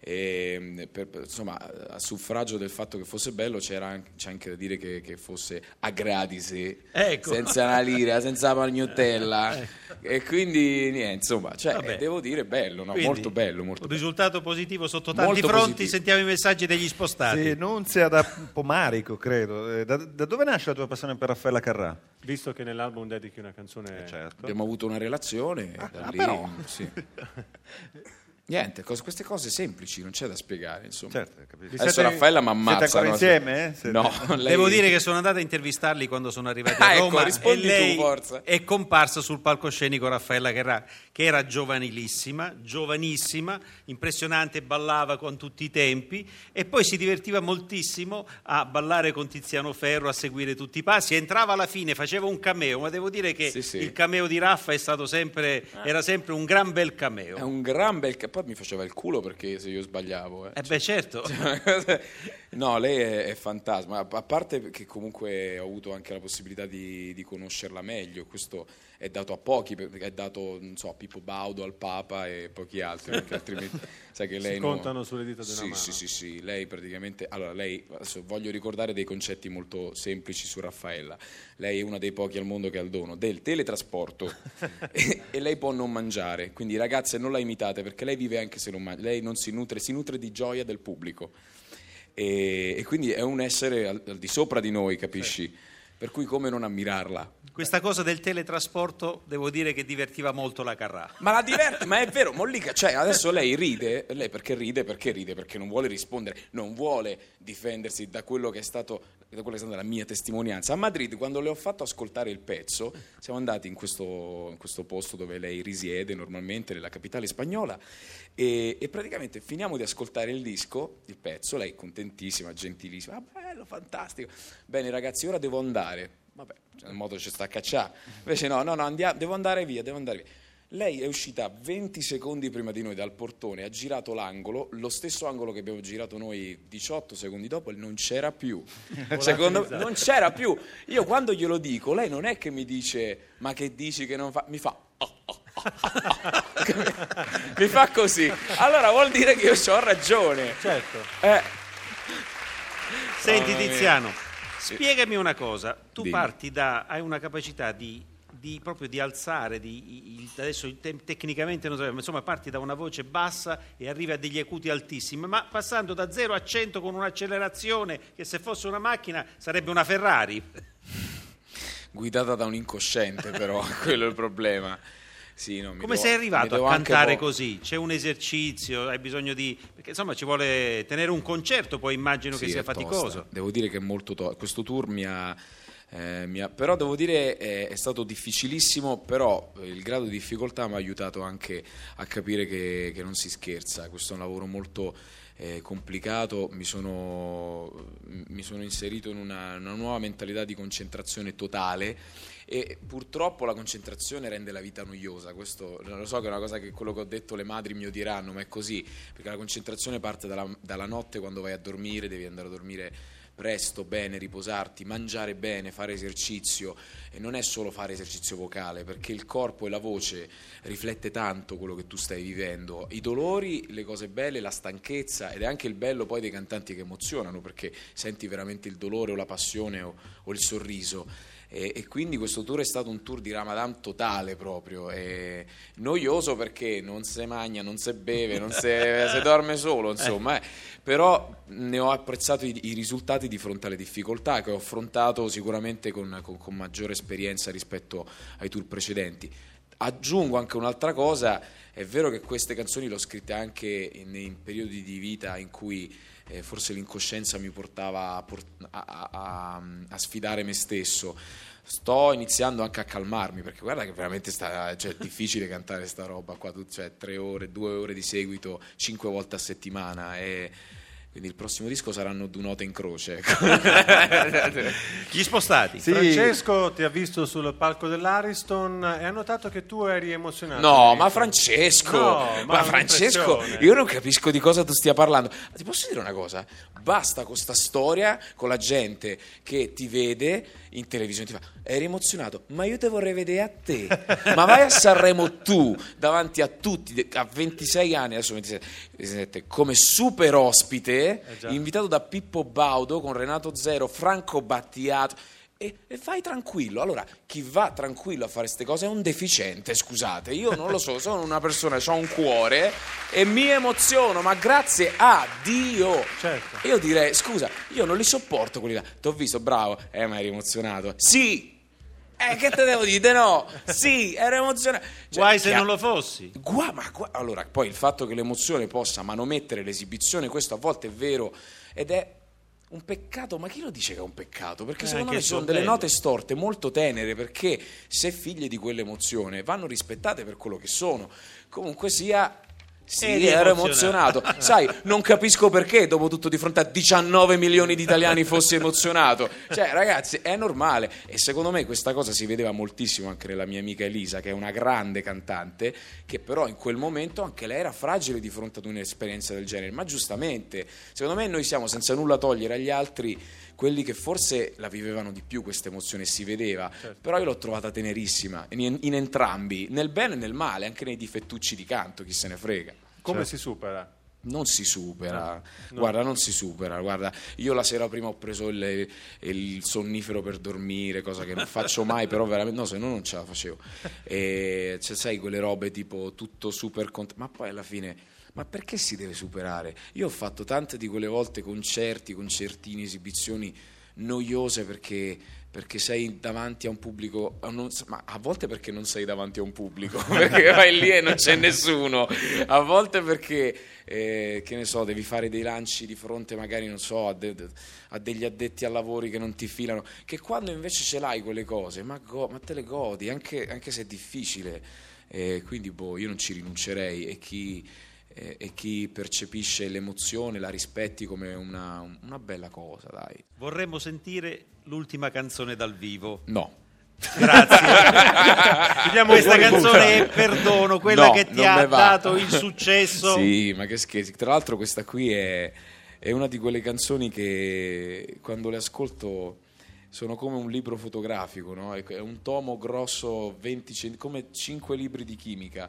ehm, per- insomma a suffragio del fatto che fosse bello c'era anche, c'è anche da dire che, che fosse a gradisi Ecco. senza una lira senza la pagnottella e quindi niente insomma cioè, devo dire bello no? Quindi, molto bello molto Un bello. risultato positivo sotto tanti Molto fronti. positivo. Sentiamo i messaggi degli spostati. Sì, Nunzia da Pomarico, credo. Eh, Da, da dove nasce la tua passione per Raffaella Carrà? Visto che nell'album dedichi una canzone... Certo. abbiamo avuto una relazione da ah, lì, però. sì. niente cos- queste cose semplici non c'è da spiegare insomma Certo, capisco. adesso siete- Raffaella mi ammazza siete ancora no? insieme, eh? Siete- no lei- Devo dire che sono andato a intervistarli quando sono arrivati Ah, a ecco, Roma rispondi e lei tu, forza. è comparsa sul palcoscenico Raffaella Carrà, che era giovanilissima, giovanissima, impressionante, ballava con tutti i tempi e poi si divertiva moltissimo a ballare con Tiziano Ferro, a seguire tutti i passi, entrava alla fine, faceva un cameo, ma devo dire che Sì, sì. il cameo di Raffa è stato sempre, era sempre un gran bel cameo. è un gran bel ca- poi mi faceva il culo perché se io sbagliavo eh. Eh beh certo, no, lei è, è fantasma, a parte che comunque ho avuto anche la possibilità di, di conoscerla meglio, questo è dato a pochi, perché è dato, non so, a Pippo Baudo, al Papa e pochi altri, perché altrimenti sai che Si lei no- contano sulle dita di una sì, mano. Sì, sì, sì, lei praticamente, allora lei, voglio ricordare dei concetti molto semplici su Raffaella, lei è una dei pochi al mondo che ha il dono del teletrasporto. E, e lei può non mangiare, quindi ragazze non la imitate perché lei vive anche se non mangia, lei non si nutre, si nutre di gioia del pubblico e, e quindi è un essere al, al di sopra di noi, capisci? Per cui come non ammirarla? questa cosa del teletrasporto devo dire che divertiva molto la Carrà. Ma la diverte, ma è vero, Mollica, cioè adesso lei ride, lei perché ride? Perché ride? Perché non vuole rispondere, non vuole difendersi da quello che è stato che è stata la mia testimonianza. A Madrid, quando le ho fatto ascoltare il pezzo, siamo andati in questo, in questo posto dove lei risiede normalmente, nella capitale spagnola, e, e praticamente finiamo di ascoltare il disco, il pezzo, lei contentissima, gentilissima, ah, bello, fantastico. Bene ragazzi, ora devo andare. Vabbè, cioè, in modo ci sta a cacciare. Invece no, no, no, andiamo, devo andare via, devo andare via. Lei è uscita 20 secondi prima di noi dal portone, ha girato l'angolo, lo stesso angolo che abbiamo girato noi 18 secondi dopo, e non c'era più. Secondo me, non c'era più. Io quando glielo dico, lei non è che mi dice, ma che dici che non fa? Mi fa... "Oh, oh, oh, oh". mi fa così. Allora vuol dire che io ho ragione. Certo. Eh, Senti. Tiziano, spiegami una cosa, tu Dimmi. parti da, hai una capacità di, di proprio di alzare, di, adesso tecnicamente non so, ma insomma parti da una voce bassa e arrivi a degli acuti altissimi, ma passando da 0 a 100 con un'accelerazione che se fosse una macchina sarebbe una Ferrari. guidata da un incosciente però, quello è il problema. Sì, no, Come devo- sei arrivato a cantare po- così? C'è un esercizio, hai bisogno di... perché insomma ci vuole tenere un concerto, poi immagino che Sì, sia è tosta. faticoso. Devo dire che è molto tosto. Questo tour mi ha, eh, mi ha- però devo dire è, è stato difficilissimo, però eh, il grado di difficoltà mi ha aiutato anche a capire che, che non si scherza. Questo è un lavoro molto eh, complicato, mi sono, mi sono inserito in una, una nuova mentalità di concentrazione totale e purtroppo la concentrazione rende la vita noiosa, questo lo so che è una cosa che quello che ho detto le madri mi odieranno, ma è così, perché la concentrazione parte dalla, dalla notte quando vai a dormire, devi andare a dormire presto, bene, riposarti, mangiare bene, fare esercizio e non è solo fare esercizio vocale, perché il corpo e la voce riflette tanto quello che tu stai vivendo, i dolori, le cose belle, la stanchezza ed è anche il bello poi dei cantanti che emozionano, perché senti veramente il dolore o la passione o, o il sorriso. E, e quindi questo tour è stato un tour di Ramadan totale proprio, e noioso perché non si mangia, non si beve, non si dorme solo, insomma, eh. però ne ho apprezzato i, i risultati di fronte alle difficoltà che ho affrontato sicuramente con, con- con maggiore esperienza rispetto ai tour precedenti. Aggiungo anche un'altra cosa, è vero che queste canzoni le ho scritte anche in, in periodi di vita in cui eh, forse l'incoscienza mi portava a, a- a- a- sfidare me stesso. Sto iniziando anche a calmarmi perché guarda che veramente sta, cioè, è difficile cantare sta roba qua, cioè tre ore, due ore di seguito, cinque volte a settimana. E, quindi il prossimo disco saranno due note in croce. ecco. Gli spostati. Sì. Francesco ti ha visto sul palco dell'Ariston e ha notato che tu eri emozionato. No, ma Francesco, No, ma, ma Francesco, io non capisco di cosa tu stia parlando. Ti posso dire una cosa? Basta con sta storia, con la gente che ti vede in televisione, ti fa, eri emozionato, ma io te vorrei vedere a te. ma vai a Sanremo tu, davanti a tutti, a 26 anni, adesso 27, 27, come super ospite, Eh invitato da Pippo Baudo con Renato Zero, Franco Battiato. E, e vai tranquillo. Allora, chi va tranquillo a fare queste cose è un deficiente, scusate. Io non lo so, sono una persona, ho un cuore e mi emoziono, ma grazie a Dio. Certo. Io direi, scusa, io non li sopporto quelli là. Ti ho visto, bravo. Eh, ma eri emozionato. Sì. Eh, che te devo dire? No. Sì, ero emozionato. Cioè, Guai se ha- non lo fossi. Gua- ma gua- allora, poi il fatto che l'emozione possa manomettere l'esibizione, questo a volte è vero ed è un peccato, ma chi lo dice che è un peccato? Perché Eh, secondo me sono delle note storte molto tenere, perché se figlie di quell'emozione vanno rispettate per quello che sono. Comunque sia. Sì, ero emozionato. emozionato. Sai, non capisco perché dopo tutto di fronte a 19 milioni di italiani fossi emozionato. Cioè, ragazzi, è normale. E secondo me questa cosa si vedeva moltissimo anche nella mia amica Elisa, che è una grande cantante, che però in quel momento anche lei era fragile di fronte ad un'esperienza del genere. Ma giustamente, secondo me noi siamo senza nulla togliere agli altri quelli che forse la vivevano di più questa emozione, si vedeva. Però io l'ho trovata tenerissima, in, in entrambi, nel bene e nel male, anche nei difettucci di canto, chi se ne frega. Come si supera? Non si supera, guarda, non si supera. Guarda, io la sera prima ho preso il, il sonnifero per dormire, cosa che non faccio mai, però veramente, no, se no non ce la facevo. E cioè, sai, quelle robe tipo tutto super cont- ma poi alla fine, ma perché si deve superare? Io ho fatto tante di quelle volte concerti, concertini, esibizioni noiose perché, perché sei davanti a un pubblico, a non- ma a volte perché non sei davanti a un pubblico, perché vai lì e non c'è nessuno, a volte perché, eh, che ne so, devi fare dei lanci di fronte magari, non so, a, de- a degli addetti ai lavori che non ti filano, che quando invece ce l'hai quelle cose, ma, go- ma te le godi, anche, anche se è difficile, Eh, quindi boh, io non ci rinuncerei e chi eh, e chi percepisce l'emozione la rispetti come una, una bella cosa, dai. Vorremmo sentire l'ultima canzone dal vivo. No. Grazie. Questa canzone è Perdono, quella No, che ti ha dato il successo. Sì, ma che scherzi. Tra l'altro questa qui è, è una di quelle canzoni che quando le ascolto sono come un libro fotografico, no? È è un tomo grosso 20 cent- come 5 libri di chimica,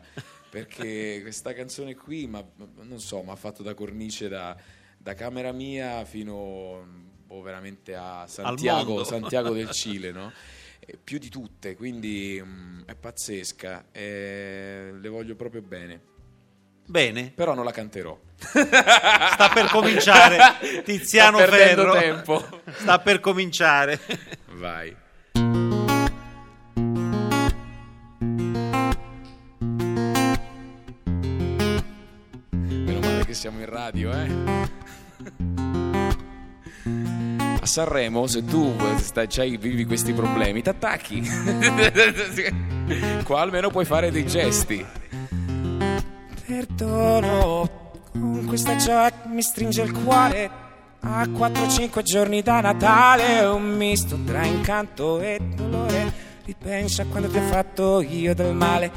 perché questa canzone qui, ma, non so, mi ha fatto da cornice da, da camera mia fino boh, veramente a Santiago. Santiago del Cile, no? Eh, più di tutte, quindi mm, è pazzesca, eh, le voglio proprio bene. Bene, Però non la canterò. sta per cominciare Tiziano Ferro. tempo. Sta per cominciare. Vai. Siamo in radio, eh. A Sanremo, se tu stai, c'hai- vivi questi problemi, ti attacchi. Qua almeno puoi fare dei gesti. Perdono, con questa gioia mi stringe il cuore. A 4-5 giorni da Natale, un misto tra incanto e dolore. Ripensa quando ti ho fatto io del male.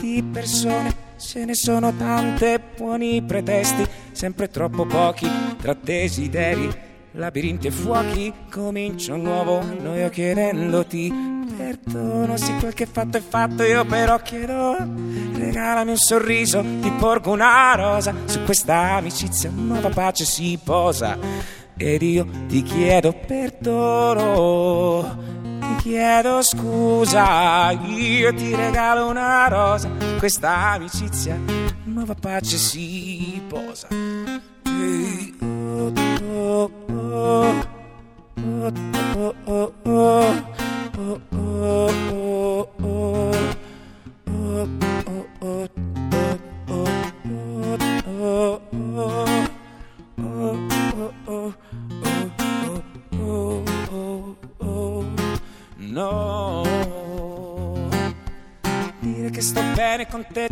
Di persone ce ne sono tante, buoni pretesti, sempre troppo pochi tra desideri. Labirinti e fuochi, comincio un nuovo anno io chiedendoti perdono, sì quel che fatto è fatto, io però chiedo regalami un sorriso, ti porgo una rosa, su questa amicizia nuova pace si posa ed io ti chiedo perdono, ti chiedo scusa, io ti regalo una rosa, questa amicizia nuova pace si posa. Oh, oh, oh, oh, oh. Oh, oh, oh, oh, bene con te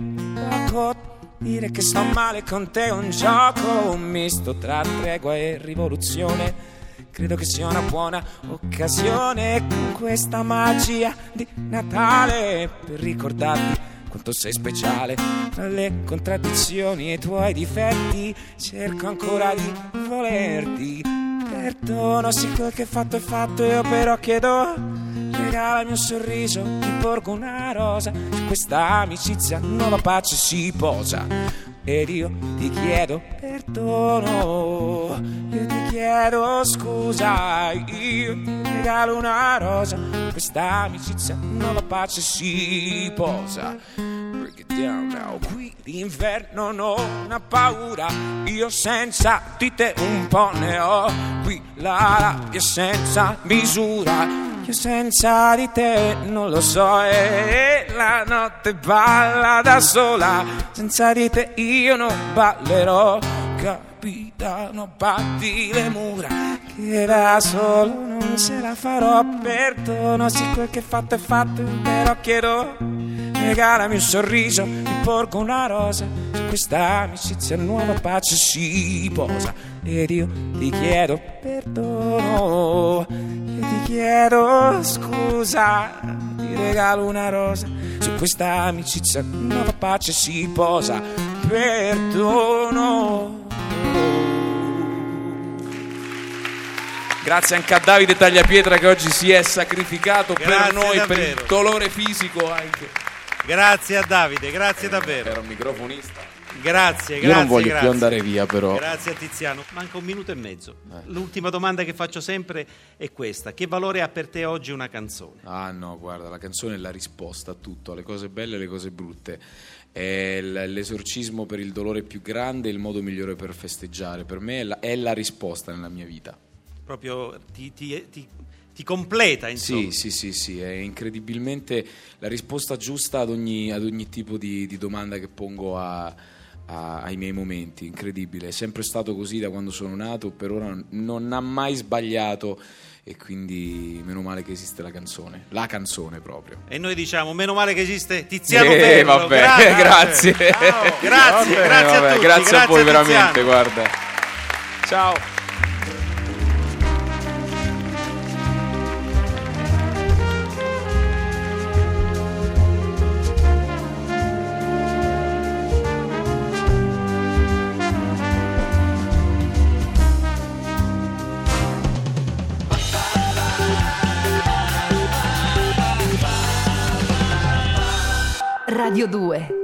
poco dire che sto male con te è un gioco un misto tra tregua e rivoluzione. Credo che sia una buona occasione con questa magia di Natale per ricordarti quanto sei speciale tra le contraddizioni e i tuoi difetti. Cerco ancora di volerti. Perdono sì quel che fatto è fatto io però chiedo regala il mio sorriso ti porgo una rosa. Su questa amicizia nuova pace si posa. Ed io ti chiedo perdono, io ti chiedo scusa, io ti regalo una rosa, questa amicizia nuova pace si posa. Break it down now, qui d'inverno non una paura, io senza di te un po' ne ho, qui la rabbia senza misura. Senza di te non lo so e la notte balla da sola, senza di te io non ballerò, capitano batti le mura, che da solo non ce la farò, perdono sì quel che fatto è fatto, però chiedo, regalami un sorriso, ti porgo una rosa, su questa amicizia nuova pace si posa, ed io ti chiedo perdono, chiedo scusa, ti regalo una rosa, su questa amicizia nuova pace si posa, perdono. Grazie anche a Davide Tagliapietra che oggi si è sacrificato per Grazie noi, per davvero. il dolore fisico anche. Grazie a Davide, grazie davvero. Era un microfonista. Grazie, grazie. Io non voglio grazie. più andare via, però. Grazie a Tiziano. Manca un minuto e mezzo. Eh. L'ultima domanda che faccio sempre è questa: che valore ha per te oggi una canzone? Ah no, guarda, la canzone è la risposta a tutto, alle cose belle e alle cose brutte. È l'esorcismo per il dolore più grande e il modo migliore per festeggiare. Per me è la, è la risposta nella mia vita. Proprio ti, ti- ti- ti completa, insomma. Sì, sì, sì, sì, è incredibilmente la risposta giusta ad ogni, ad ogni tipo di, di domanda che pongo a- a- ai miei momenti, incredibile. È sempre stato così da quando sono nato, per ora non ha mai sbagliato e quindi meno male che esiste la canzone, la canzone proprio. E noi diciamo, meno male che esiste Tiziano Eh, Ferro. vabbè, grazie. Grazie, Vabbè, grazie a vabbè, tutti. grazie a voi veramente, guarda. Ciao. Radio 2